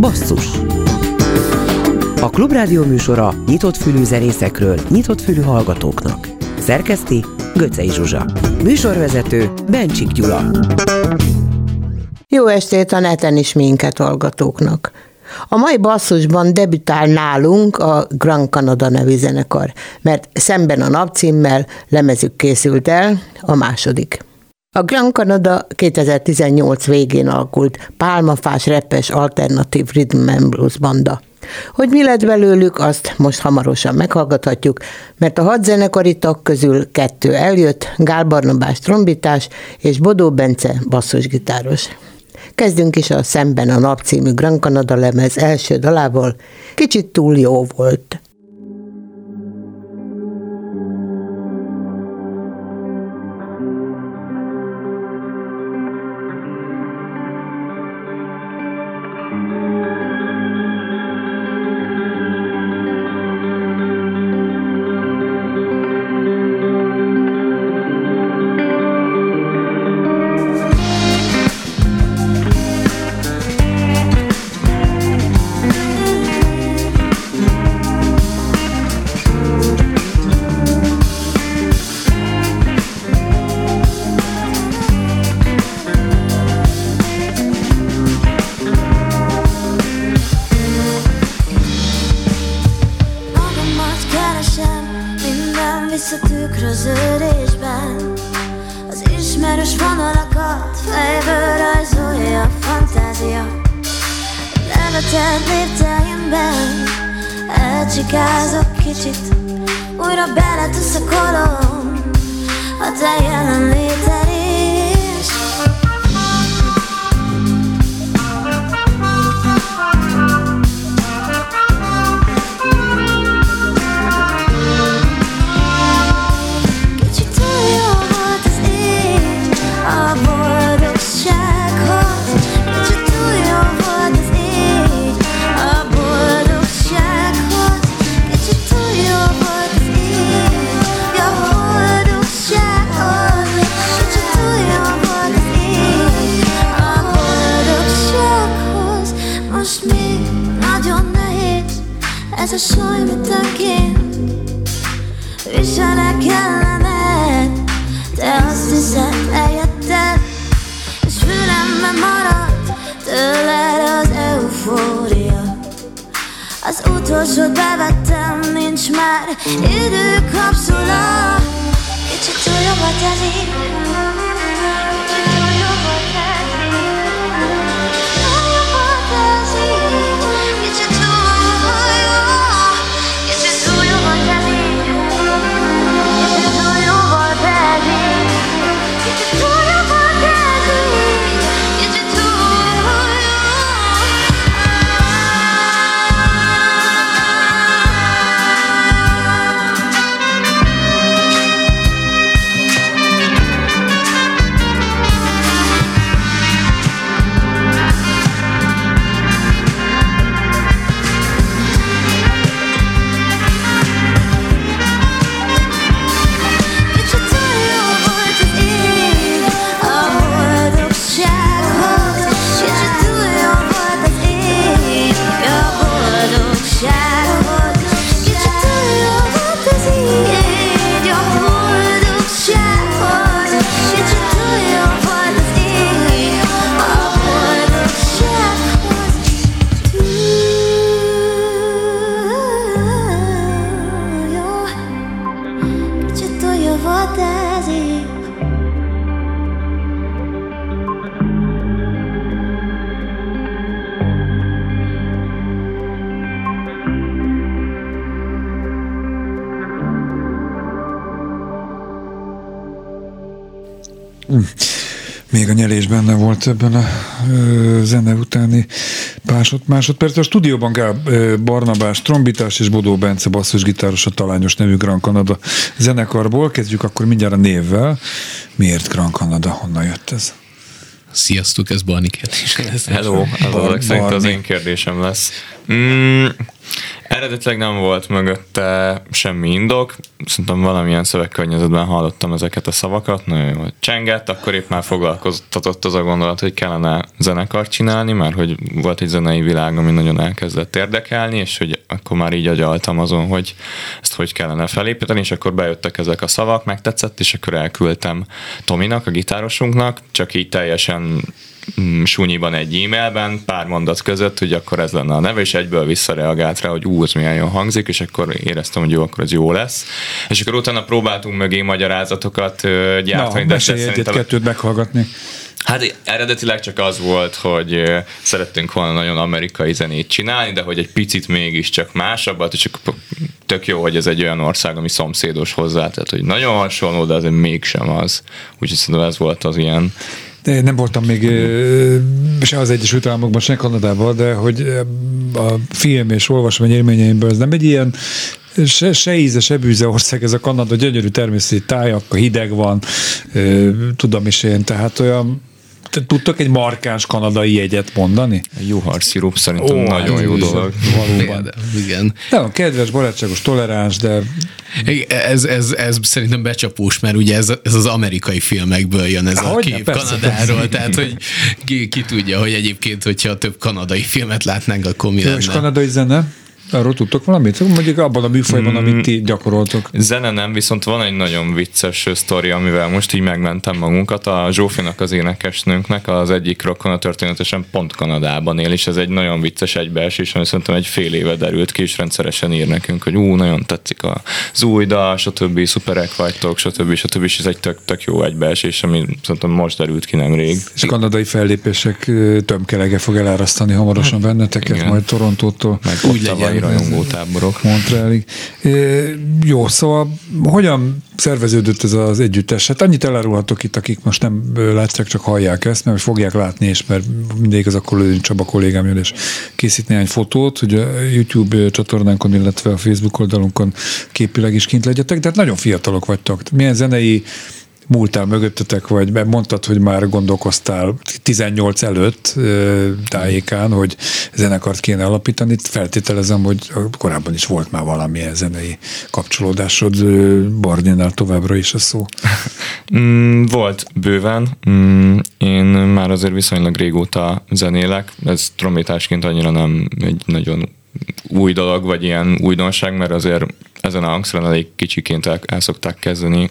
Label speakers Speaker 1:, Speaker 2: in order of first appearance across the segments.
Speaker 1: Basszus A Klubrádió műsora nyitott fülű zenészekről, nyitott fülű hallgatóknak. Szerkeszti Göcej Zsuzsa. Műsorvezető Bencsik Gyula.
Speaker 2: Jó estét a neten is minket hallgatóknak. A mai basszusban debütál nálunk a Grand Canada nevű zenekar, mert szemben a napcímmel lemezük készült el, a második. A Grand Canada 2018 végén alakult pálmafás, repes, alternatív rhythm and blues banda. Hogy mi lett belőlük, azt most hamarosan meghallgathatjuk, mert a hat zenekari tag közül kettő eljött, Gál Barnabás trombitás és Bodó Bence basszusgitáros. Kezdünk is a Szemben a nap című Grand Canada lemez első dalával, kicsit túl jó volt.
Speaker 3: fantázia. Neveted lépteimben Elcsikázok kicsit. Újra beletűsz a kolom A te jelenléted Még benne volt ebben a ö, zene utáni másod, másodperc. A stúdióban Gál Barnabás trombitás és Bodó Bence basszusgitáros a Talányos nevű Grand Canada zenekarból. Kezdjük akkor mindjárt a névvel. Miért Grand Canada? Honnan jött ez?
Speaker 4: Sziasztok, ez Barni kérdés
Speaker 5: lesz. Hello, az szerint az én kérdésem lesz. Mm, Eredetileg nem volt mögötte semmi indok, szerintem valamilyen szövegkörnyezetben hallottam ezeket a szavakat, nagyon jól csengett, akkor épp már foglalkoztatott az a gondolat, hogy kellene zenekart csinálni, mert hogy volt egy zenei világ, ami nagyon elkezdett érdekelni, és hogy akkor már így agyaltam azon, hogy ezt hogy kellene felépíteni, és akkor bejöttek ezek a szavak, megtetszett, és akkor elküldtem Tominak, a gitárosunknak, csak így teljesen súnyiban egy e-mailben, pár mondat között, hogy akkor ez lenne a neve, és egyből visszareagált rá, hogy ú, ez milyen jól hangzik, és akkor éreztem, hogy jó, akkor ez jó lesz. És akkor utána próbáltunk mögé magyarázatokat gyártani.
Speaker 6: Na, de szerintem... kettőt meghallgatni.
Speaker 5: Hát eredetileg csak az volt, hogy szerettünk volna nagyon amerikai zenét csinálni, de hogy egy picit mégiscsak másabbat, és csak tök jó, hogy ez egy olyan ország, ami szomszédos hozzá, tehát hogy nagyon hasonló, de azért mégsem az. Úgyhogy szerintem ez volt az ilyen
Speaker 6: nem voltam még se az Egyesült Államokban, se Kanadában, de hogy a film és olvasmány élményeimből ez nem egy ilyen se, se íze, se bűze ország, ez a Kanada gyönyörű természeti táj, akkor hideg van, tudom is én, tehát olyan Tudtak egy markáns kanadai jegyet mondani?
Speaker 5: Juhar szirup szerintem oh, nagyon jó dolog.
Speaker 6: Valóban. Igen. Nem, kedves, barátságos, toleráns, de...
Speaker 4: Ez, ez, ez szerintem becsapós, mert ugye ez, ez az amerikai filmekből jön ez Há, a kép persze, Kanadáról, persze. tehát hogy ki, ki tudja, hogy egyébként, hogyha több kanadai filmet látnánk, akkor mi Jó, lenne. És
Speaker 6: kanadai zene? Arról tudtok valamit? Mondjuk abban a műfajban, mm, amit ti gyakoroltok.
Speaker 5: Zene nem, viszont van egy nagyon vicces sztori, amivel most így megmentem magunkat. A Zsófinak, az énekesnőnknek az egyik rokona történetesen pont Kanadában él, és ez egy nagyon vicces egybeesés, ami szerintem egy fél éve derült ki, és rendszeresen ír nekünk, hogy ú, nagyon tetszik az új dal, stb. szuperek vagytok, stb. stb. És ez egy tök, tök jó egybeesés, ami szerintem most derült ki nemrég.
Speaker 6: És a kanadai fellépések tömkelege fog elárasztani hamarosan benneteket, Igen. majd Torontótól.
Speaker 5: Meg úgy legyen rajongótáborok.
Speaker 6: Montrealig. Jó, szóval hogyan szerveződött ez az együttes? Hát annyit elárulhatok itt, akik most nem látják, csak hallják ezt, mert fogják látni, és mert mindig az akkor Lőn Csaba kollégám jön, és készít néhány fotót, hogy a YouTube csatornánkon, illetve a Facebook oldalunkon képileg is kint legyetek, de hát nagyon fiatalok vagytok. Milyen zenei múltál mögöttetek, vagy mondtad, hogy már gondolkoztál 18 előtt tájékán, hogy zenekart kéne alapítani. Feltételezem, hogy korábban is volt már valamilyen zenei kapcsolódásod, Barninál továbbra is a szó.
Speaker 5: Mm, volt bőven. Mm, én már azért viszonylag régóta zenélek. Ez trombitásként annyira nem egy nagyon új dolog, vagy ilyen újdonság, mert azért ezen a hangszeren elég kicsiként el, el szokták kezdeni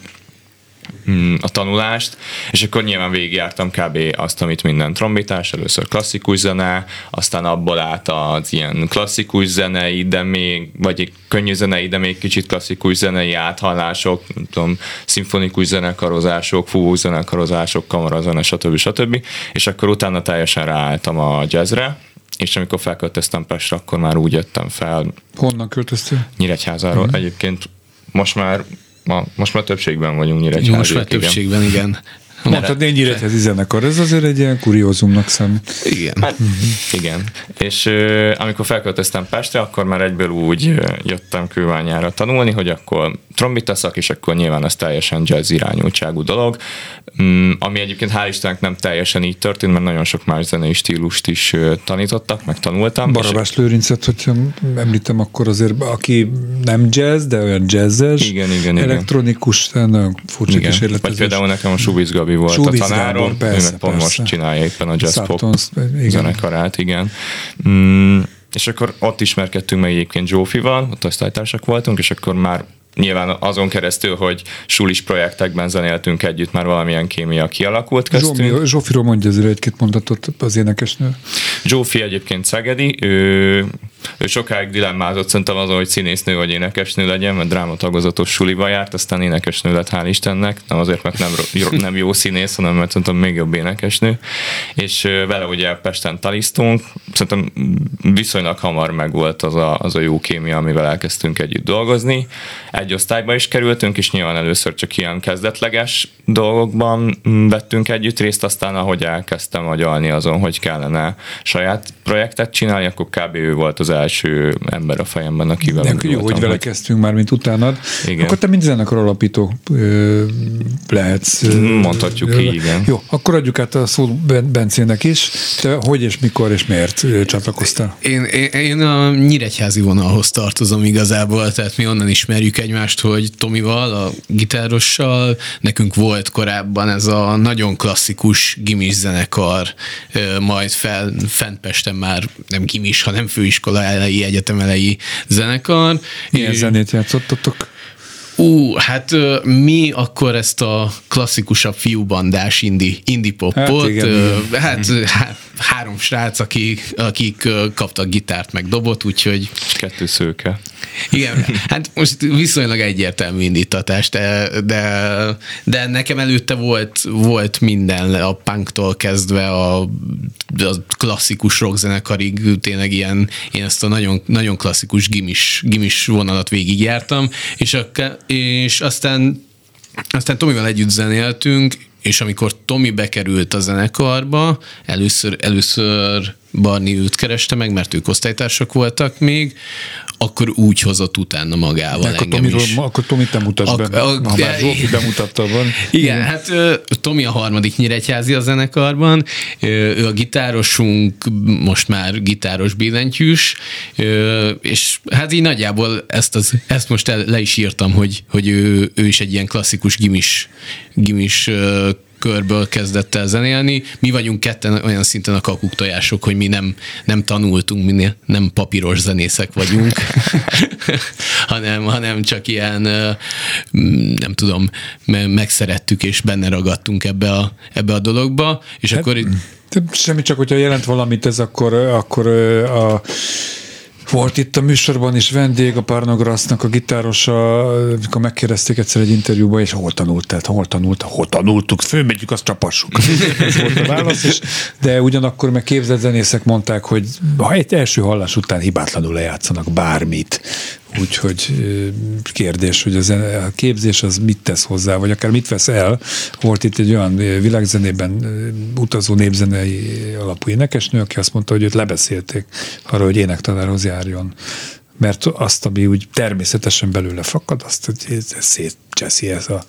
Speaker 5: a tanulást, és akkor nyilván végigjártam kb. azt, amit minden trombitás, először klasszikus zene, aztán abból át az ilyen klasszikus zenei, de még, vagy könnyű zenei, de még kicsit klasszikus zenei áthallások, nem tudom, szimfonikus zenekarozások, fúvós zenekarozások, kamarazene, stb. stb. És akkor utána teljesen ráálltam a jazzre, és amikor felköltöztem Pestre, akkor már úgy jöttem fel.
Speaker 6: Honnan költöztél?
Speaker 5: Nyíregyházáról. Mm. Egyébként most már ma, most már többségben vagyunk Nyíregyházig.
Speaker 4: Most már többségben, igen.
Speaker 6: Mondtad négy nyíregyházi zenekar, ez azért egy ilyen kuriózumnak számít.
Speaker 5: Igen. Hát, uh-huh. Igen. És amikor felköltöztem Pestre, akkor már egyből úgy jöttem kőványára tanulni, hogy akkor trombita szak, és akkor nyilván ez teljesen jazz irányultságú dolog, um, ami egyébként hál' Istennek nem teljesen így történt, mert nagyon sok más zenei stílust is tanítottak, meg tanultam.
Speaker 6: Barabás és... Lőrincet, hogyha említem, akkor azért, aki nem jazz, de olyan jazzes,
Speaker 5: igen, igen,
Speaker 6: elektronikus, igen. nagyon furcsa igen. kísérletezés.
Speaker 5: Vagy például nekem a Subiz Gabi volt Subiz a tanárom, Gábor, persze, ő meg pont persze. most csinálja éppen a jazz pop zenekarát, igen. Mm, és akkor ott ismerkedtünk meg egyébként Zsófival, ott osztálytársak voltunk, és akkor már nyilván azon keresztül, hogy sulis projektekben zenéltünk együtt, már valamilyen kémia kialakult köztünk.
Speaker 6: Zsófi, Zsófiról mondja azért egy-két mondatot az énekesnő.
Speaker 5: Zsófi egyébként szegedi, ő, ő sokáig dilemmázott szerintem azon, hogy színésznő vagy énekesnő legyen, mert drámatagozatos suliba járt, aztán énekesnő lett, hál' Istennek, nem azért, mert nem, nem jó színész, hanem mert szerintem még jobb énekesnő. És vele ugye Pesten talisztunk, szerintem viszonylag hamar megvolt az a, az a jó kémia, amivel elkezdtünk együtt dolgozni. Egy osztályba is kerültünk, és nyilván először csak ilyen kezdetleges dolgokban vettünk együtt részt, aztán ahogy elkezdtem agyalni azon, hogy kellene saját projektet csinálni, akkor kb. ő volt az első első ember a fejemben, akivel
Speaker 6: Nem, jó, hogy vele kezdtünk már, mint utánad. Igen. Akkor te mind zenekar alapító ö, lehetsz.
Speaker 5: Mondhatjuk ki, igen.
Speaker 6: Jó, akkor adjuk át a szót Bencének is. Te hogy és mikor és miért csatlakoztál?
Speaker 4: Én, én, én a nyíregyházi vonalhoz tartozom igazából, tehát mi onnan ismerjük egymást, hogy Tomival, a gitárossal, nekünk volt korábban ez a nagyon klasszikus gimis zenekar, majd fel, fent Pesten már nem gimis, hanem főiskola elejé, egyetem elejé zenekar.
Speaker 6: Milyen zenét játszottatok?
Speaker 4: Ú, hát mi akkor ezt a klasszikusabb fiúbandás indi, indie popot, hát, igen, hát, hát három srác, akik, akik kaptak gitárt meg dobot, úgyhogy...
Speaker 5: Kettő szőke.
Speaker 4: Igen, hát most viszonylag egyértelmű indítatás, de, de, de nekem előtte volt, volt minden, a punktól kezdve a, a klasszikus rockzenekarig, tényleg ilyen, én ezt a nagyon, nagyon klasszikus gimis, gimis vonalat végigjártam, és, a, és aztán aztán Tomival együtt zenéltünk, és amikor Tomi bekerült a zenekarba, először, először Barni őt kereste meg, mert ők osztálytársak voltak még, akkor úgy hozott utána magával De
Speaker 6: akkor engem Tomiról, is. Akkor Tomi te mutasd be, a, a, ha már Zsófi bemutatta van.
Speaker 4: Igen, hát Tomi a harmadik nyíregyházi a zenekarban, ő a gitárosunk, most már gitáros billentyűs, és hát így nagyjából ezt, az, ezt most le is írtam, hogy, hogy ő, ő is egy ilyen klasszikus gimis, gimis körből kezdett el zenélni. Mi vagyunk ketten olyan szinten a kakuk tojások, hogy mi nem, nem tanultunk, mi nem papíros zenészek vagyunk, hanem, hanem csak ilyen, nem tudom, megszerettük és benne ragadtunk ebbe a, ebbe a dologba, és hát, akkor...
Speaker 6: Semmi, csak hogyha jelent valamit ez, akkor, akkor a volt itt a műsorban is vendég, a Parnograsznak a gitárosa, amikor megkérdezték egyszer egy interjúban, és hol tanult, tehát hol tanult, hol tanultuk, fölmegyük, azt csapassuk. Ez volt a válasz, és, de ugyanakkor meg képzett zenészek mondták, hogy ha egy első hallás után hibátlanul lejátszanak bármit, Úgyhogy kérdés, hogy a, a képzés az mit tesz hozzá, vagy akár mit vesz el. Volt itt egy olyan világzenében utazó népzenei alapú énekesnő, aki azt mondta, hogy őt lebeszélték arra, hogy énektanárhoz járjon mert azt, ami úgy természetesen belőle fakad, azt hogy szétcseszi ez a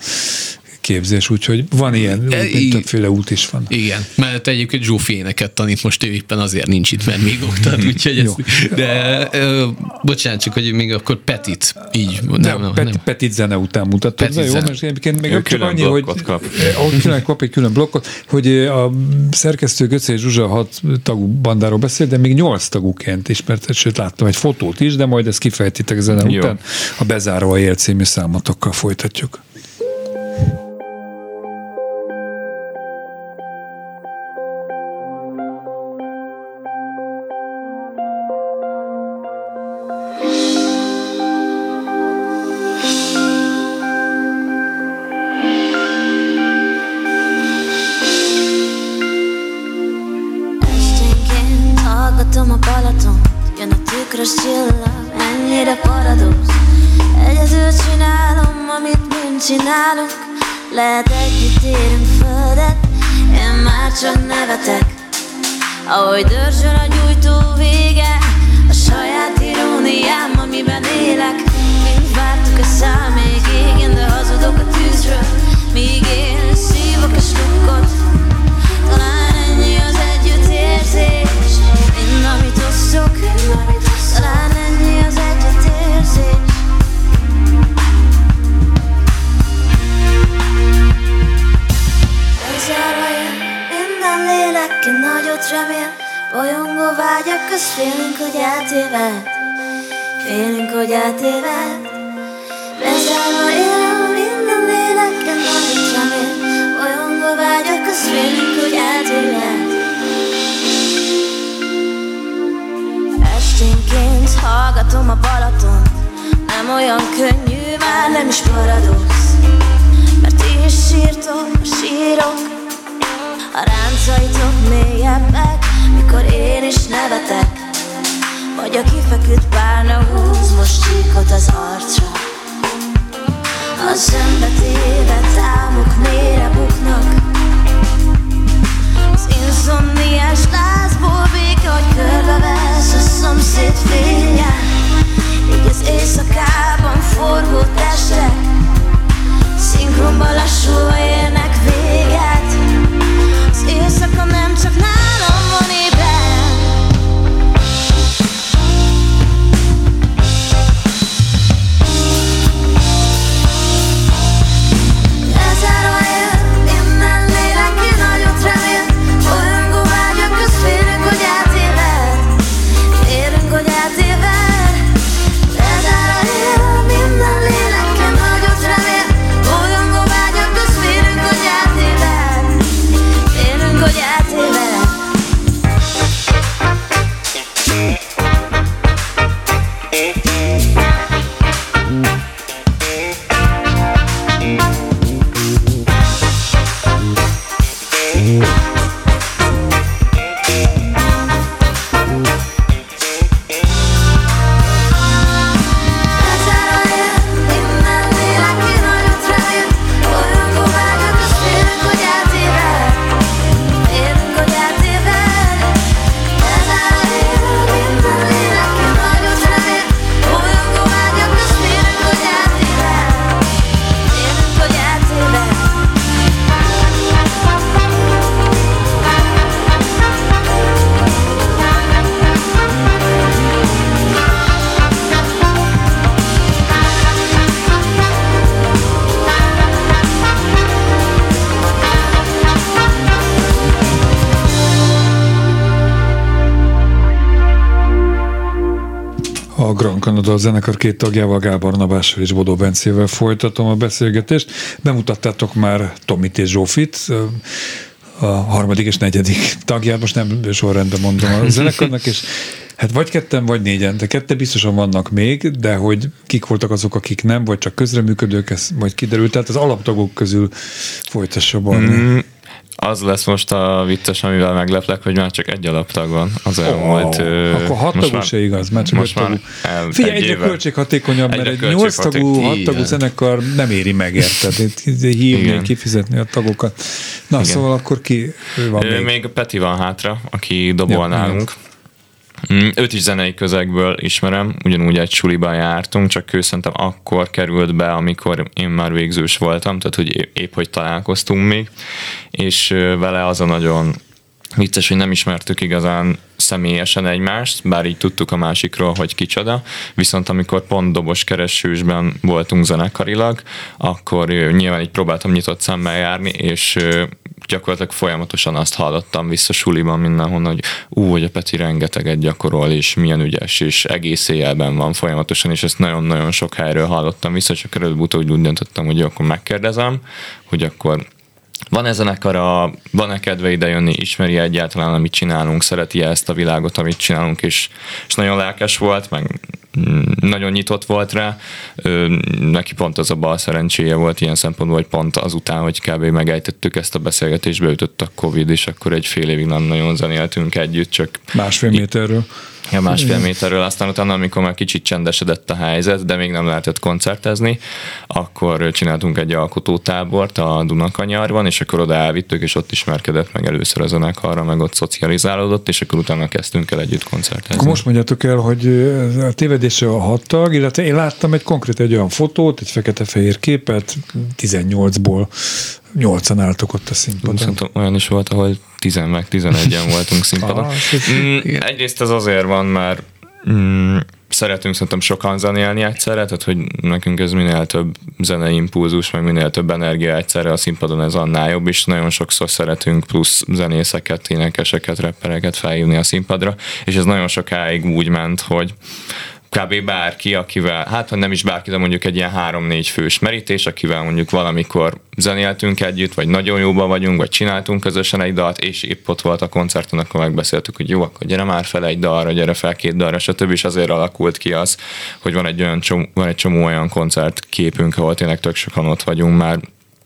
Speaker 6: képzés, úgyhogy van ilyen, e, többféle út is van.
Speaker 4: Igen, mert egyébként Zsófi éneket tanít, most ő éppen azért nincs itt, mert még oktat, úgyhogy ez, de ö, bocsánat, csak hogy még akkor Petit, így
Speaker 6: nem, nem, nem, Pet, nem. Petit zene után mutatod, Petit jó, zene. most egyébként még csak annyi, hogy kap. külön kap egy külön blokkot, hogy a szerkesztő Göcé Zsuzsa hat tagú bandáról beszél, de még nyolc tagúként ismert, sőt láttam egy fotót is, de majd ezt kifejtitek zene jó. után. A bezáró a él című számotokkal folytatjuk.
Speaker 3: Nagyot remél, bolyongó vágyak köz félünk, hogy eltéved Félünk, hogy eltéved Bezárva él minden lélekkel nagyot remél Bolyongó vágyak köz félünk, hogy eltéved Esténként hallgatom a Balaton. Nem olyan könnyű, már nem is paradox Mert én is sírtok, sírok a ráncaitok mélyebbek, mikor én is nevetek. Vagy a kifeküdt párna húz most csíkot az arcra. A szembe tévedt támok mélyre buknak. Az inszomniás lázból vége, hogy körbevesz a szomszéd fénye.
Speaker 6: Így az éjszakában forgó testek Szinkronba lassulva érnek véget zenekar két tagjával, Gábor Nabással és Bodó Bencével folytatom a beszélgetést. Bemutattátok már Tomit és Zsófit, a harmadik és negyedik tagját, most nem sorrendben mondom a zenekarnak, és Hát vagy ketten, vagy négyen, de kette biztosan vannak még, de hogy kik voltak azok, akik nem, vagy csak közreműködők, ez majd kiderült. Tehát az alaptagok közül folytassa Barni. Mm,
Speaker 5: az lesz most a vicces, amivel megleplek, hogy már csak egy alaptag van az elmúlt.
Speaker 6: Oh, akkor hat tagú se igaz, már csak most már el, Figyelj, egy egyre költséghatékonyabb, mert egy nyolc tagú, hat tagú zenekar nem éri meg, érted? Hívni, Igen. kifizetni a tagokat. Na, Igen. szóval akkor ki van még?
Speaker 5: Még Peti van hátra, aki dobol nálunk. Mm, őt is zenei közegből ismerem, ugyanúgy egy suliban jártunk, csak ő szerintem akkor került be, amikor én már végzős voltam, tehát hogy épp hogy találkoztunk még, és vele az a nagyon vicces, hogy nem ismertük igazán személyesen egymást, bár így tudtuk a másikról, hogy kicsoda, viszont amikor pont dobos keresősben voltunk zenekarilag, akkor nyilván így próbáltam nyitott szemmel járni, és gyakorlatilag folyamatosan azt hallottam vissza suliban mindenhonnan, hogy ú, hogy a Peti rengeteget gyakorol, és milyen ügyes, és egész éjjelben van folyamatosan, és ezt nagyon-nagyon sok helyről hallottam vissza, csak előbb-utóbb úgy döntöttem, hogy akkor megkérdezem, hogy akkor van-e zenekara, van-e kedve idejönni, ismeri egyáltalán, amit csinálunk, szereti ezt a világot, amit csinálunk, és, és nagyon lelkes volt, meg nagyon nyitott volt rá. Neki pont az a bal szerencséje volt ilyen szempontból, hogy pont azután, hogy kb. megejtettük ezt a beszélgetést, beütött a Covid, és akkor egy fél évig nem nagyon zenéltünk együtt, csak...
Speaker 6: Másfél méterről.
Speaker 5: Ja, másfél méterről, aztán utána, amikor már kicsit csendesedett a helyzet, de még nem lehetett koncertezni, akkor csináltunk egy alkotótábort a Dunakanyarban, és akkor oda elvittük, és ott ismerkedett meg először a zenekarra, meg ott szocializálódott, és akkor utána kezdtünk el együtt koncertezni.
Speaker 6: Akkor most mondjátok el, hogy a tévedésre a hat tag, illetve én láttam egy konkrét egy olyan fotót, egy fekete-fehér képet, 18-ból nyolcan álltok ott a színpadon.
Speaker 5: Szerintem olyan is volt, ahol 10 meg 11-en voltunk színpadon. ah, mm, egyrészt ez azért van, mert mm, szeretünk szerintem sokan zenélni egyszerre, tehát hogy nekünk ez minél több zenei impulzus, meg minél több energia egyszerre a színpadon ez annál jobb, és nagyon sokszor szeretünk plusz zenészeket, énekeseket, rappereket felhívni a színpadra, és ez nagyon sokáig úgy ment, hogy kb. bárki, akivel, hát ha nem is bárki, de mondjuk egy ilyen három-négy fős merítés, akivel mondjuk valamikor zenéltünk együtt, vagy nagyon jóban vagyunk, vagy csináltunk közösen egy dalt, és épp ott volt a koncerten, akkor megbeszéltük, hogy jó, akkor gyere már fel egy dalra, gyere fel két dalra, stb. És azért alakult ki az, hogy van egy, olyan csomó, van egy csomó olyan koncertképünk, ahol tényleg tök sokan ott vagyunk már,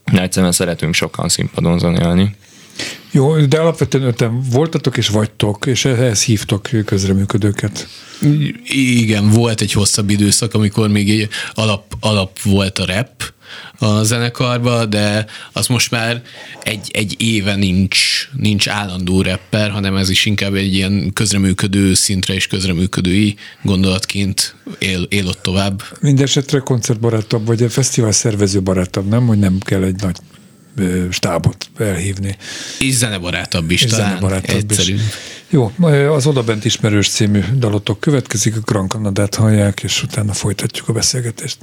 Speaker 5: egyszerűen szeretünk sokan színpadon zenélni.
Speaker 6: Jó, de alapvetően öten voltatok és vagytok, és ehhez hívtok közreműködőket.
Speaker 4: Igen, volt egy hosszabb időszak, amikor még egy alap, alap volt a rap a zenekarba, de az most már egy, egy éve nincs, nincs állandó rapper, hanem ez is inkább egy ilyen közreműködő szintre és közreműködői gondolatként él, él ott tovább.
Speaker 6: Mindenesetre koncertbarátabb, vagy a fesztivál szervező barátabb, nem? Hogy nem kell egy nagy stábot elhívni.
Speaker 4: És zenebarátabb is és talán. Zenebarátabb egyszerű. Is.
Speaker 6: Jó, az Odabent ismerős című dalotok következik, a Grand Canadát hallják, és utána folytatjuk a beszélgetést.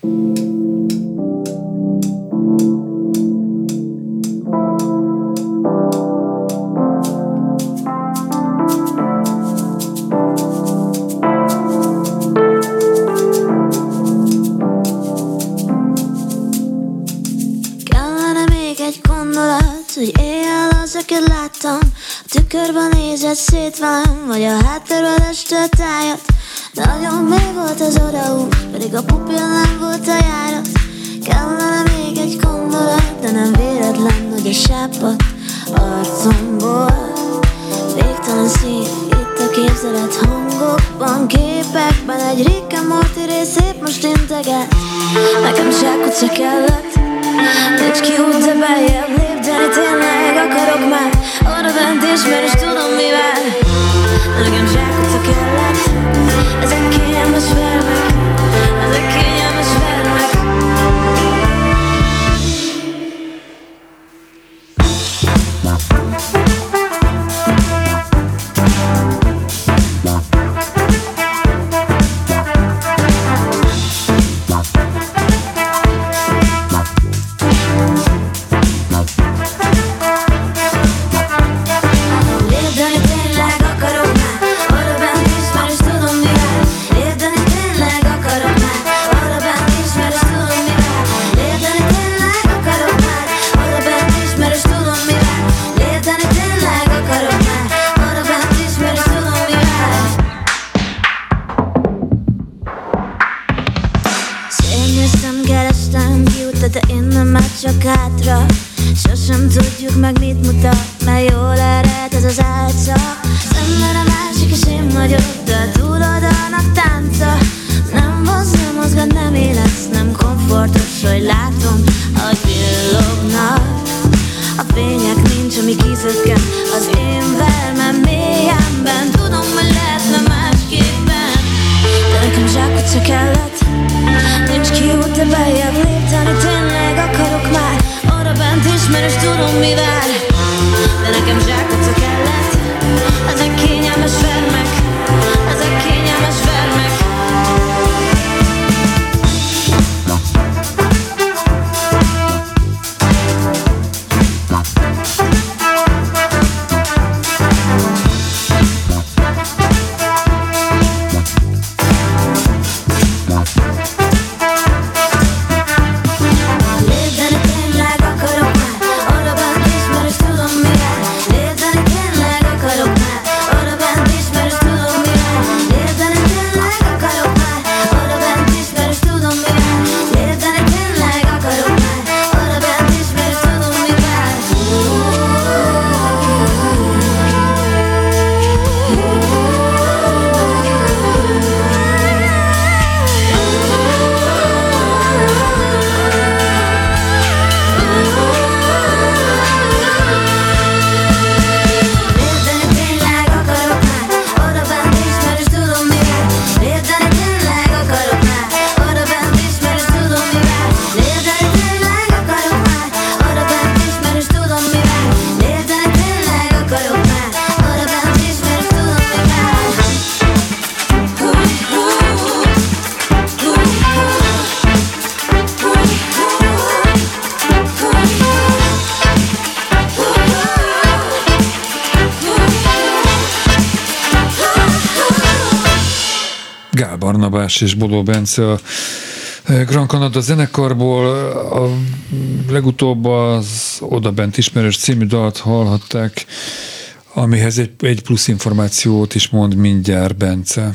Speaker 6: thank you
Speaker 3: Tükörben nézett szét velem, vagy a háttérben este tájat. Nagyon mély volt az odaút, pedig a pupil nem volt a járat. Kellene még egy gondolat, de nem véletlen, hogy a sápat arcomból. Végtelen szín, itt a képzelet hangokban, képekben. Egy Rick Morty rész épp most integet. Nekem zsákutca kellett Nincs kiút, de beljebb lépteni Tényleg akarok már. Arra bent ismer, és tudom mivel. Nekem zsákutca Arra bent ismer és tudom mi vár De nekem zsákutca kellett. Ezek kényelmes vermek
Speaker 6: Barnabás és Bodó Bence a eh, Grand Canada zenekarból a legutóbb az Oda Bent ismerős című dalt hallhatták, amihez egy, egy plusz információt is mond mindjárt Bence.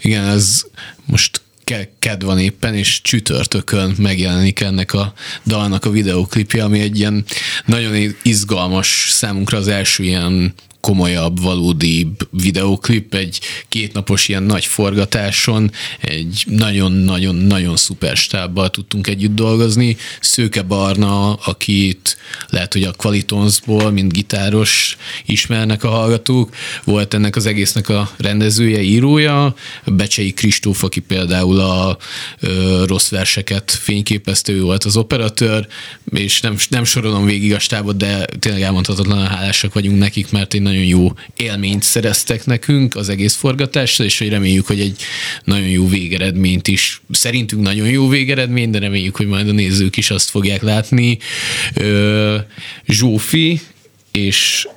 Speaker 4: Igen, ez most ke- ked van éppen, és csütörtökön megjelenik ennek a dalnak a videóklipje, ami egy ilyen nagyon izgalmas számunkra az első ilyen komolyabb, valódibb videóklip, egy kétnapos ilyen nagy forgatáson, egy nagyon-nagyon-nagyon szuper stábbal tudtunk együtt dolgozni. Szőke Barna, akit lehet, hogy a Qualitonsból, mint gitáros ismernek a hallgatók, volt ennek az egésznek a rendezője, írója, Becsei Kristóf, aki például a ö, rossz verseket fényképezte, volt az operatőr, és nem, nem sorolom végig a stábot, de tényleg elmondhatatlan hálásak vagyunk nekik, mert egy nagyon jó élményt szereztek nekünk az egész forgatásra, és hogy reméljük, hogy egy nagyon jó végeredményt is, szerintünk nagyon jó végeredmény, de reméljük, hogy majd a nézők is azt fogják látni. Zsófi és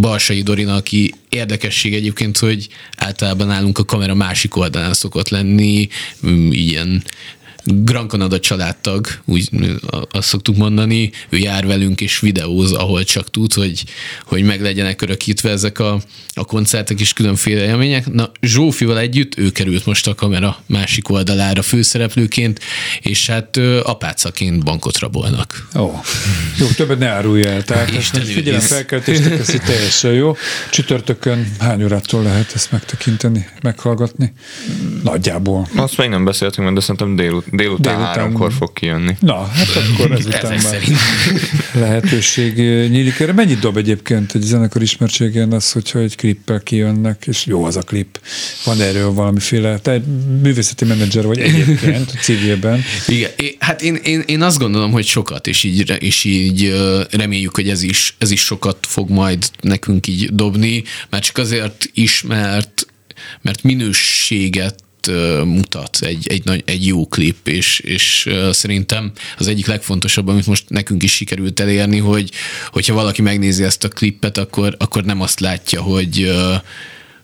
Speaker 4: Balsai Dorina, aki érdekesség egyébként, hogy általában nálunk a kamera másik oldalán szokott lenni, ilyen Grand Canada családtag, úgy azt szoktuk mondani, ő jár velünk és videóz, ahol csak tud, hogy, hogy meg legyenek örökítve ezek a, a koncertek és különféle élmények. Na, Zsófival együtt ő került most a kamera másik oldalára főszereplőként, és hát apácaként bankot rabolnak.
Speaker 6: Ó, jó, többet ne árulj el. Tehát ezt
Speaker 4: Isten
Speaker 6: most figyelem
Speaker 4: őriz.
Speaker 6: felkeltéstek, ez itt teljesen jó. Csütörtökön hány órától lehet ezt megtekinteni, meghallgatni? Nagyjából.
Speaker 5: Azt még nem beszéltünk, mert de szerintem délut, délután,
Speaker 6: Délután.
Speaker 5: délután háromkor fog kijönni.
Speaker 6: Na, hát akkor ezután
Speaker 4: Ezek
Speaker 6: már
Speaker 4: szerint.
Speaker 6: lehetőség eh, nyílik erre. Mennyit dob egyébként egy zenekar ismertségén az, hogyha egy klippel kijönnek, és jó az a klip. Van erről valamiféle, te művészeti menedzser vagy egyébként civilben.
Speaker 4: Igen, hát én, én, én azt gondolom, hogy sokat, és így, és így reméljük, hogy ez is, ez is sokat fog majd nekünk így dobni, már csak azért is, mert, mert minőséget mutat egy, egy, nagy, egy jó klip, és, és szerintem az egyik legfontosabb, amit most nekünk is sikerült elérni, hogy hogyha valaki megnézi ezt a klippet, akkor, akkor nem azt látja, hogy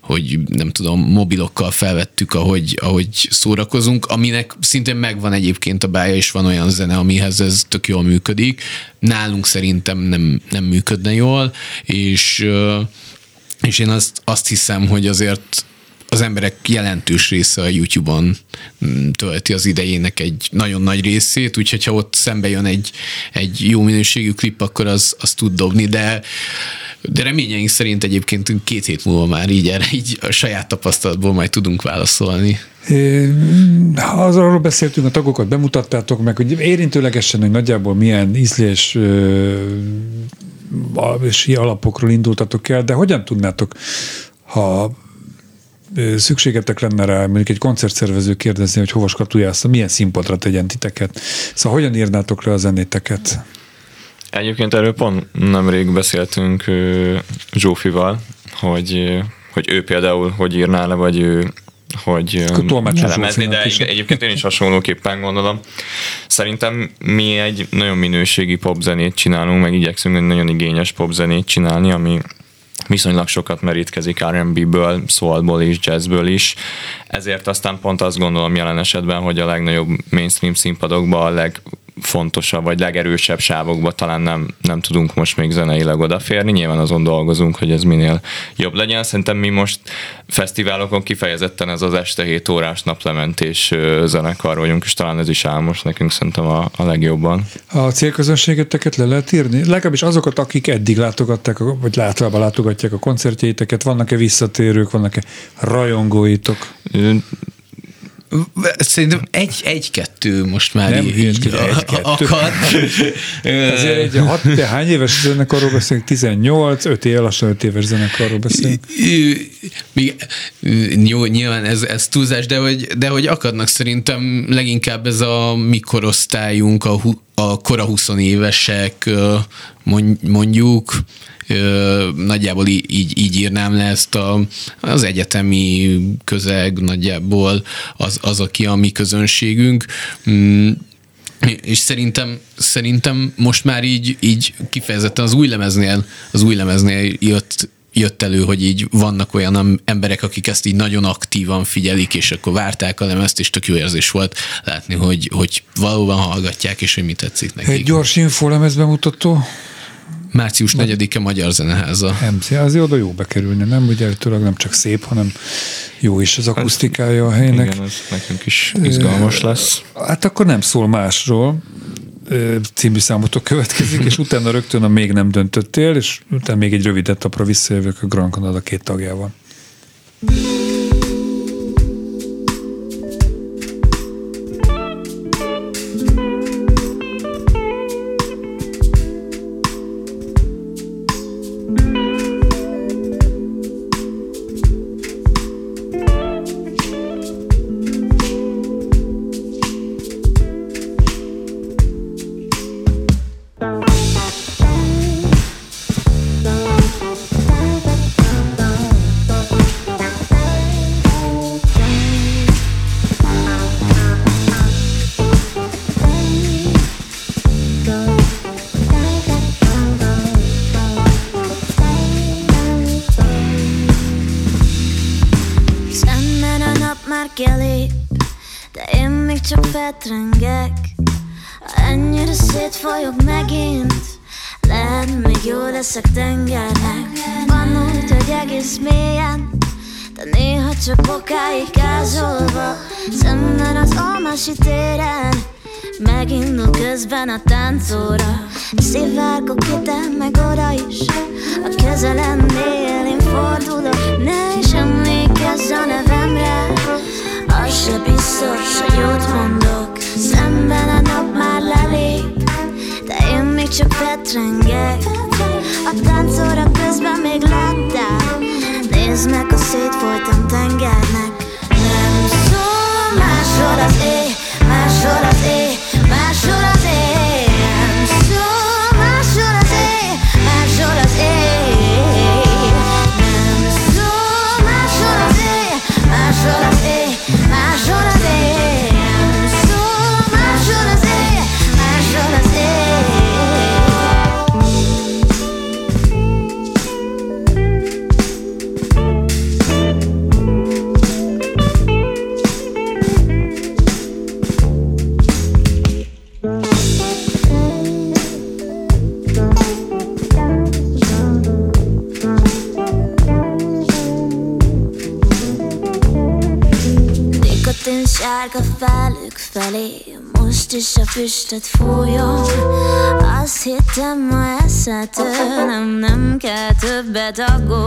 Speaker 4: hogy nem tudom, mobilokkal felvettük, ahogy, ahogy szórakozunk, aminek szintén megvan egyébként a bája, és van olyan zene, amihez ez tök jól működik. Nálunk szerintem nem, nem működne jól, és, és én azt, azt hiszem, hogy azért az emberek jelentős része a YouTube-on mm, tölti az idejének egy nagyon nagy részét, úgyhogy ha ott szembe jön egy, egy jó minőségű klip, akkor az, az tud dobni, de de reményeink szerint egyébként két hét múlva már így erre így a saját tapasztalatból majd tudunk válaszolni.
Speaker 6: Az arról beszéltünk, a tagokat bemutattátok meg, hogy érintőlegesen, hogy nagyjából milyen ízlés és alapokról indultatok el, de hogyan tudnátok, ha szükségetek lenne rá, mondjuk egy koncertszervező kérdezni, hogy hova skatujászta, milyen színpadra tegyen titeket. Szóval hogyan írnátok le a zenéteket?
Speaker 5: Egyébként erről pont nemrég beszéltünk Zsófival, hogy, hogy ő például hogy írná le, vagy ő hogy elemezni, de is. egyébként én is hasonlóképpen gondolom. Szerintem mi egy nagyon minőségi popzenét csinálunk, meg igyekszünk egy nagyon igényes popzenét csinálni, ami viszonylag sokat merítkezik R&B-ből, soulból és jazzből is, ezért aztán pont azt gondolom jelen esetben, hogy a legnagyobb mainstream színpadokban a leg legfontosabb, vagy legerősebb sávokba talán nem, nem tudunk most még zeneileg odaférni. Nyilván azon dolgozunk, hogy ez minél jobb legyen. Szerintem mi most fesztiválokon kifejezetten ez az este 7 órás naplementés zenekar vagyunk, és talán ez is álmos nekünk szerintem a, a legjobban.
Speaker 6: A célközönségeteket le lehet írni? Legalábbis azokat, akik eddig látogatták, vagy általában látogatják a koncertjeiteket, vannak-e visszatérők, vannak-e rajongóitok?
Speaker 4: Szerintem egy, egy-kettő most már
Speaker 6: nem, így, akad. Ezért egy hat, de hány éves zenekarról beszélünk? 18, 5 év, lassan 5 éves zenekarról beszélünk.
Speaker 4: Jó, nyilván ez, ez túlzás, de hogy, de hogy akadnak szerintem leginkább ez a mikorosztályunk, a, a kora 20 évesek, mondjuk, nagyjából így, így írnám le ezt a, az egyetemi közeg nagyjából az, az, aki a mi közönségünk. Mm, és szerintem, szerintem most már így, így kifejezetten az új lemeznél, az új lemeznél jött, jött elő, hogy így vannak olyan emberek, akik ezt így nagyon aktívan figyelik, és akkor várták a lemezt, és tök jó érzés volt látni, hogy, hogy valóban hallgatják, és hogy mi tetszik nekik.
Speaker 6: Egy gyors info lemezbemutató
Speaker 4: Március 4-e Magyar Zeneháza.
Speaker 6: MC, az oda jó bekerülni, nem? Ugye tőleg nem csak szép, hanem jó is az akusztikája a helynek.
Speaker 5: Igen, ez nekünk is izgalmas lesz.
Speaker 6: Hát akkor nem szól másról, című számotok következik, és utána rögtön a még nem döntöttél, és utána még egy rövid etapra visszajövök a Grand Canada két tagjával.
Speaker 3: a meg a szétfolytam tengernek füstöt fújom. Azt hittem, ma eszed tőlem Nem kell többet aggódni.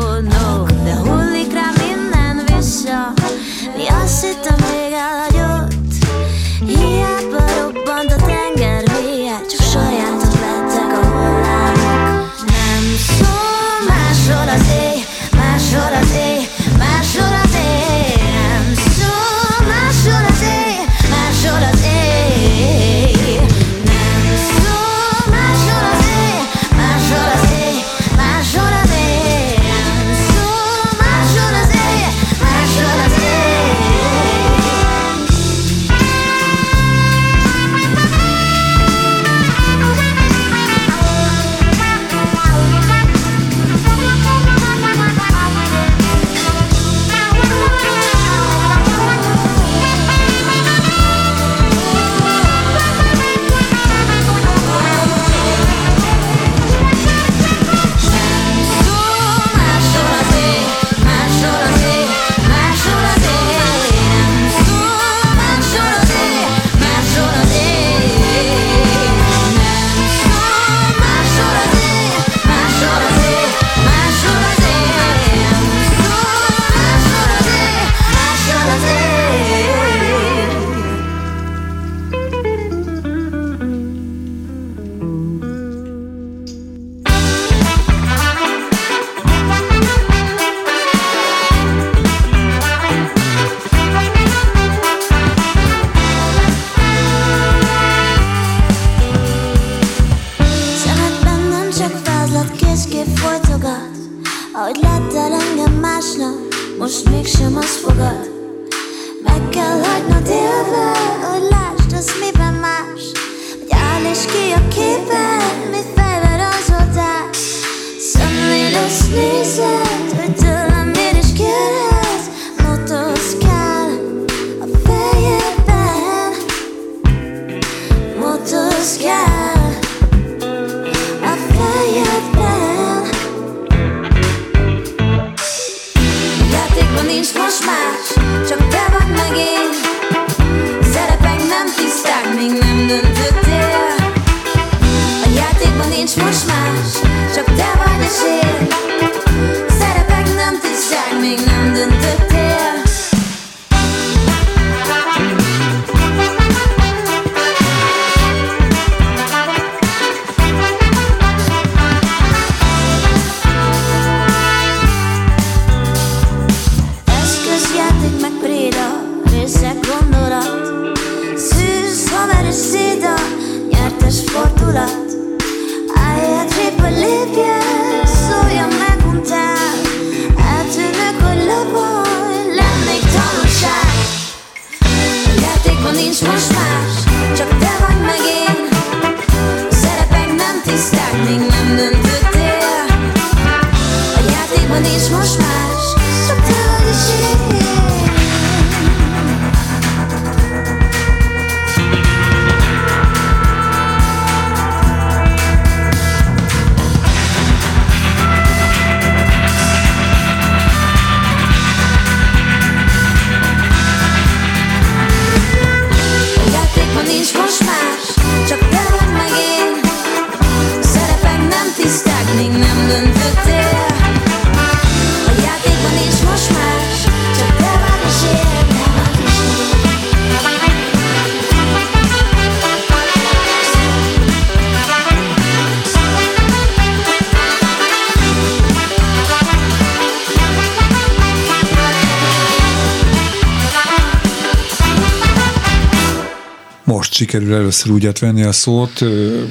Speaker 3: most
Speaker 6: sikerül először úgy átvenni a szót,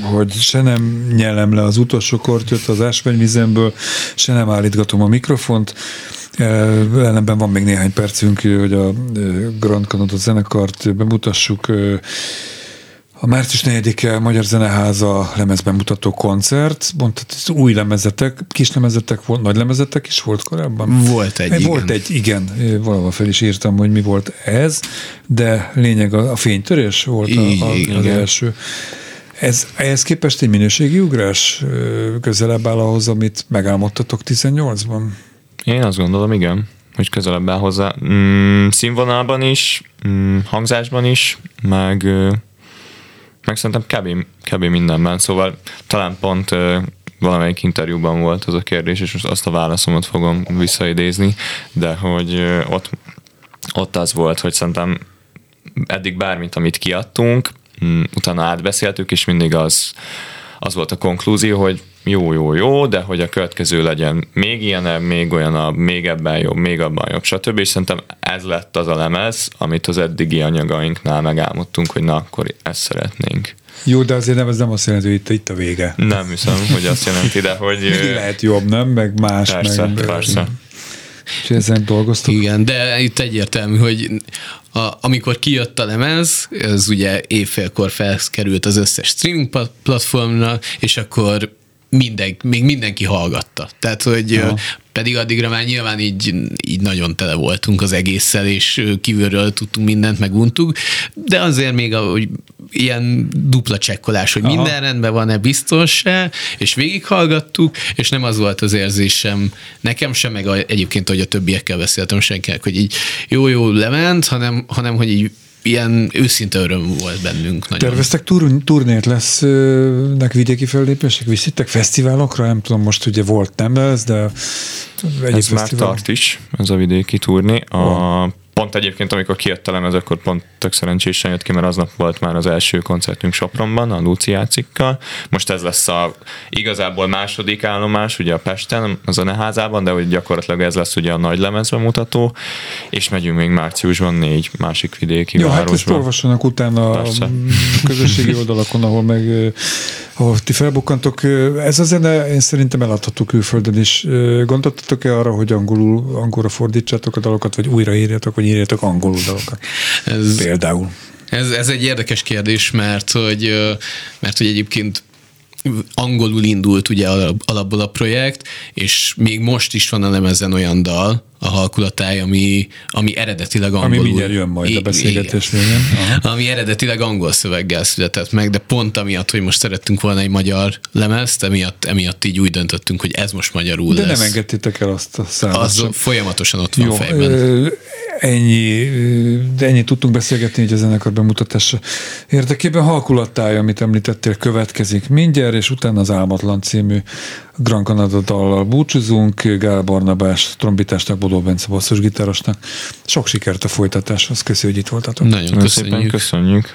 Speaker 6: hogy se nem nyelem le az utolsó kortyot az ásványvizemből, se nem állítgatom a mikrofont, ellenben van még néhány percünk, hogy a Grand Canada zenekart bemutassuk, a március 4-e Magyar Zeneháza lemezbemutató koncert, mondhatod, új lemezetek, kis lemezetek, volt, nagy lemezetek is volt korábban?
Speaker 4: Volt egy, igen.
Speaker 6: Volt egy, igen. Valahol fel is írtam, hogy mi volt ez, de lényeg a, a fénytörés volt a, a, az első. Ez, ehhez képest egy minőségi ugrás közelebb áll ahhoz, amit megálmodtatok 18-ban?
Speaker 5: Én azt gondolom, igen hogy közelebb áll hozzá. Mm, színvonalban is, mm, hangzásban is, meg meg szerintem kb, mindenben, szóval talán pont valamelyik interjúban volt az a kérdés, és azt a válaszomat fogom visszaidézni, de hogy ott, ott az volt, hogy szerintem eddig bármit, amit kiadtunk, utána átbeszéltük, és mindig az, az volt a konklúzió, hogy jó, jó, jó, de hogy a következő legyen még ilyenebb, még olyanabb, még ebben jobb, még abban jobb, stb. És szerintem ez lett az a lemez, amit az eddigi anyagainknál megálmodtunk, hogy na, akkor ezt szeretnénk.
Speaker 6: Jó, de azért nem, ez nem azt jelenti, hogy itt, itt a vége.
Speaker 5: Nem hiszem, hogy azt jelenti, de hogy...
Speaker 6: lehet jobb, nem? Meg más.
Speaker 5: Persze,
Speaker 6: meg,
Speaker 5: persze.
Speaker 6: És ezen dolgoztok?
Speaker 4: Igen, de itt egyértelmű, hogy a, amikor kijött a lemez, ez ugye évfélkor felkerült az összes streaming platformra, és akkor minden, még mindenki hallgatta. Tehát, hogy ja. pedig addigra már nyilván így, így nagyon tele voltunk az egésszel, és kívülről tudtunk mindent, meguntuk, de azért még a, hogy ilyen dupla csekkolás, hogy Aha. minden rendben van-e biztos-e, és végighallgattuk, és nem az volt az érzésem nekem sem, meg a, egyébként, hogy a többiekkel beszéltem senkinek, hogy így jó-jó lement, hanem, hanem hogy így ilyen őszinte öröm volt bennünk. Nagyon.
Speaker 6: Terveztek tur- turnét lesznek vidéki fellépések? Viszitek fesztiválokra? Nem tudom, most ugye volt nem ez, de
Speaker 5: egy ez fesztivál. már tart is, ez a vidéki turné. A oh pont egyébként, amikor kijött a lemez, akkor pont tök szerencsésen jött ki, mert aznap volt már az első koncertünk Sopronban, a Luciácikkal. Most ez lesz a igazából második állomás, ugye a Pesten, a zeneházában, de hogy gyakorlatilag ez lesz ugye a nagy lemezbemutató, és megyünk még márciusban négy másik vidéki
Speaker 6: Jó, városba. hát ezt olvassanak utána Persze. a közösségi oldalakon, ahol meg ahol ti felbukkantok. Ez a zene én szerintem eladható külföldön is. Gondoltatok-e arra, hogy angolul, angolra fordítsátok a dalokat, vagy újraírjatok, vagy írjatok angolul dalokat? Ez, Például.
Speaker 4: Ez, ez egy érdekes kérdés, mert hogy, mert hogy egyébként angolul indult ugye alapból a projekt, és még most is van a lemezen olyan dal, a halkulatája, ami, ami eredetileg angolul...
Speaker 6: Ami mindjárt jön majd a beszélgetés végén.
Speaker 4: Ami eredetileg angol szöveggel született meg, de pont amiatt, hogy most szerettünk volna egy magyar lemezt, emiatt, emiatt így úgy döntöttünk, hogy ez most magyarul
Speaker 6: de
Speaker 4: lesz.
Speaker 6: De nem engedtétek el azt a számot.
Speaker 4: Az sem. folyamatosan ott van Jó, fejben.
Speaker 6: Ennyi, de ennyi tudtunk beszélgetni hogy a zenekar bemutatása érdekében. Halkulattája, amit említettél, következik mindjárt, és utána az Álmatlan című Grand Canada dallal búcsúzunk, Gál Barnabás trombitásnak, Bodó Bence basszusgitárosnak. Sok sikert a folytatáshoz, köszi, hogy itt voltatok.
Speaker 4: Nagyon köszönjük.
Speaker 5: köszönjük.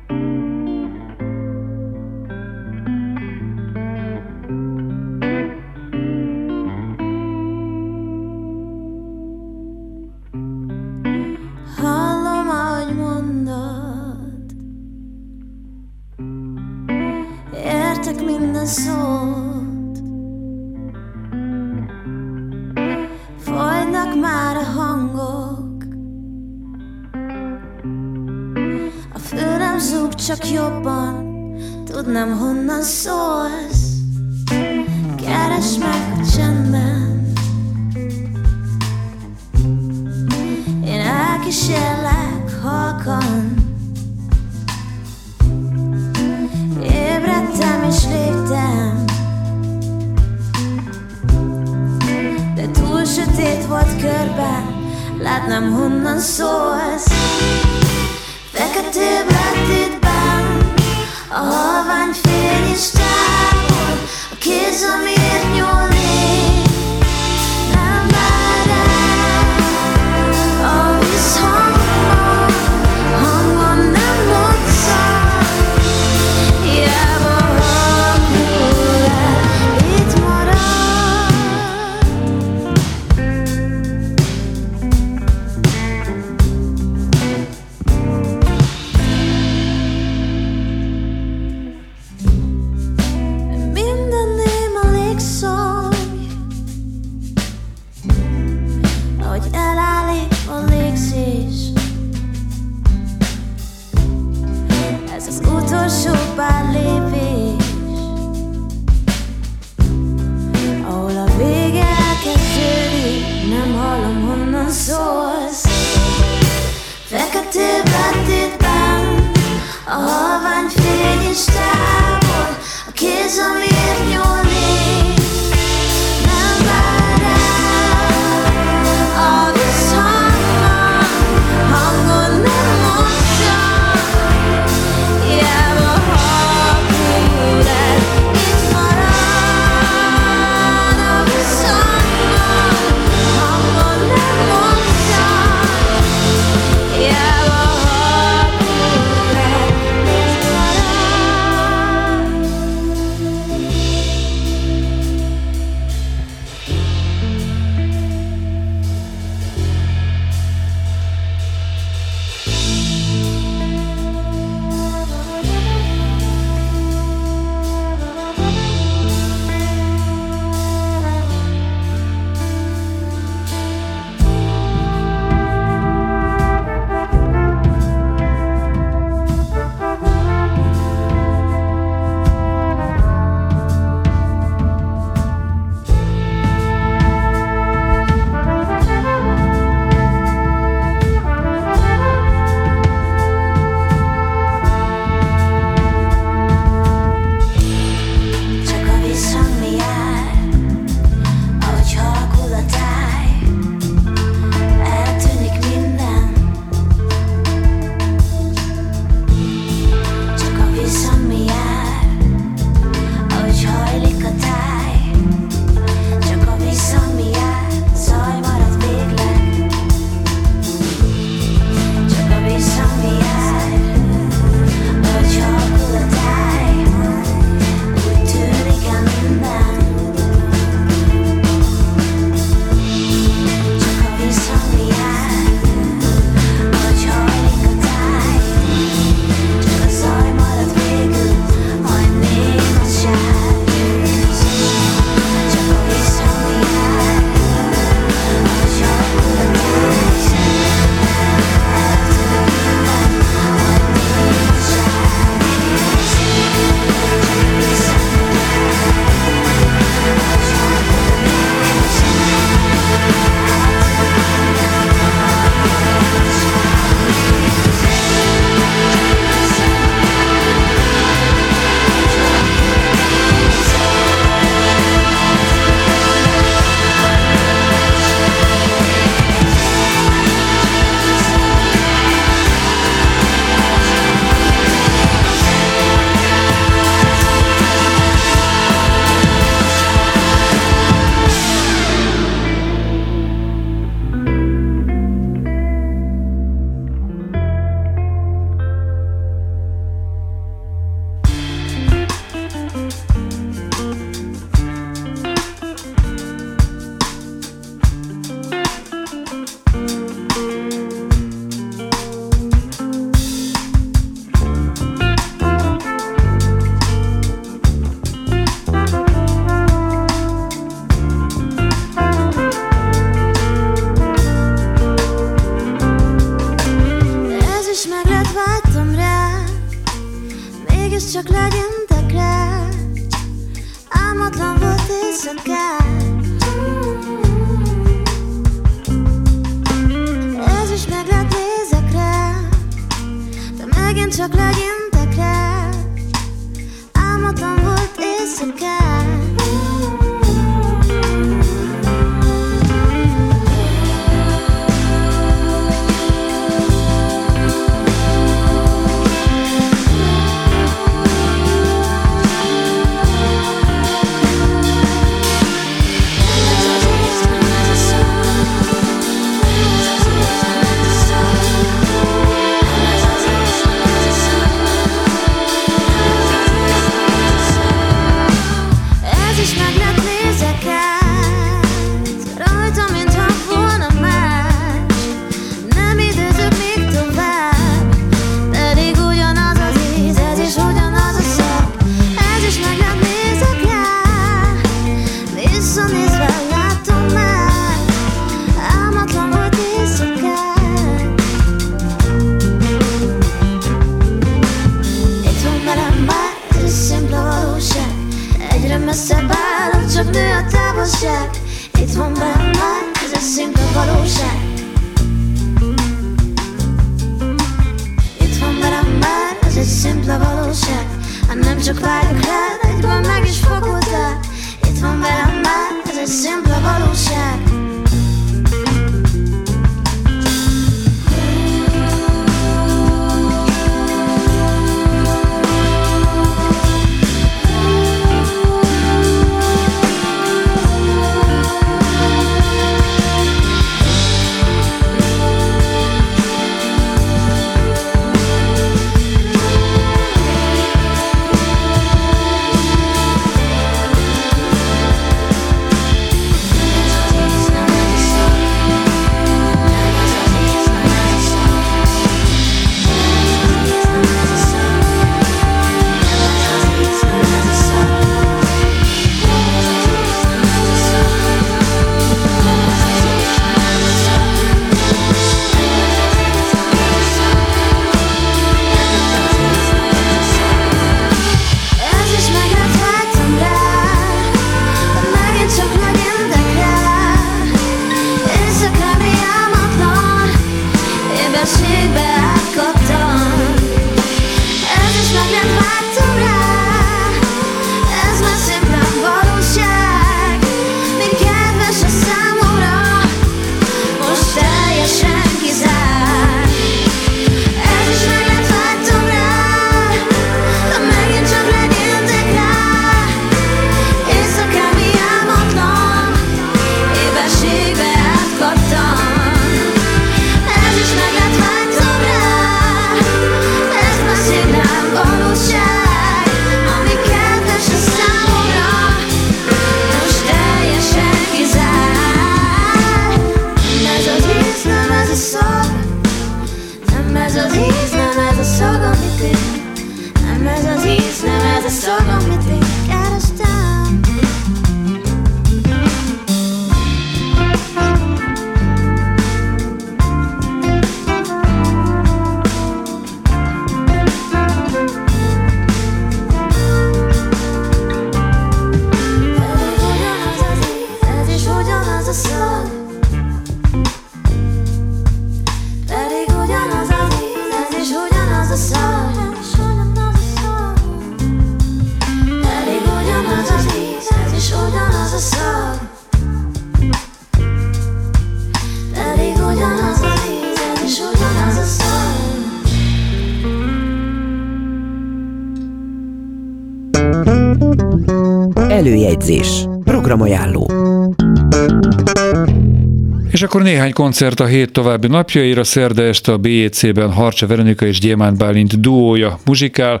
Speaker 6: Néhány koncert a hét további napjaira. Szerda este a BEC-ben Harcsa Veronika és Gyémánt Bálint duója muzsikál,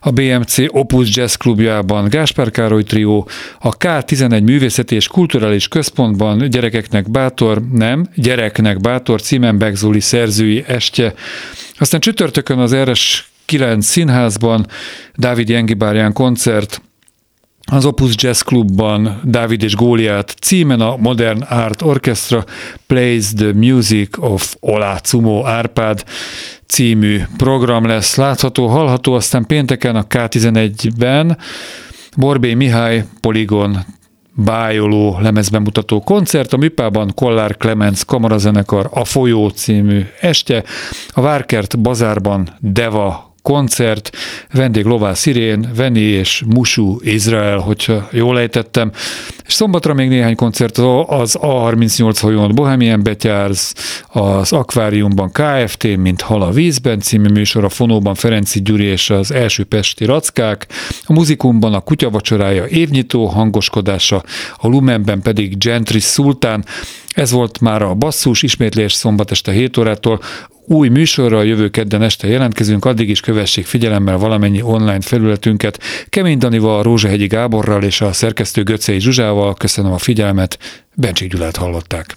Speaker 6: a BMC Opus Jazz klubjában Gáspár Károly trió, a K11 Művészeti és Kulturális Központban gyerekeknek bátor, nem, gyereknek bátor címen Begzuli szerzői estje. Aztán csütörtökön az RS 9 színházban Dávid Jengibárján koncert, az Opus Jazz Clubban Dávid és Góliát címen a Modern Art Orchestra Plays the Music of Olá Cumo Árpád című program lesz. Látható, hallható, aztán pénteken a K11-ben Borbé Mihály Poligon bájoló lemezbemutató koncert, a Műpában Kollár Clemens kamarazenekar a Folyó című este, a Várkert Bazárban Deva
Speaker 7: koncert, vendég Lová Szirén, Veni és Musu Izrael, hogyha jól ejtettem, és szombatra még néhány koncert az A38 hajón Bohemian Betyárz, az Akváriumban KFT, mint Hal a vízben című műsor, a Fonóban Ferenci Gyuri és az első Pesti Rackák, a Muzikumban a Kutyavacsorája évnyitó hangoskodása, a Lumenben pedig Gentry Sultán, ez volt már a basszus, ismétlés szombat este 7 órától. Új műsorral jövő kedden este jelentkezünk, addig is kövessék figyelemmel valamennyi online felületünket. Kemény Danival, Rózsahegyi Gáborral és a szerkesztő Göcei Zsuzsával köszönöm a figyelmet, Bencsik Gyulát hallották.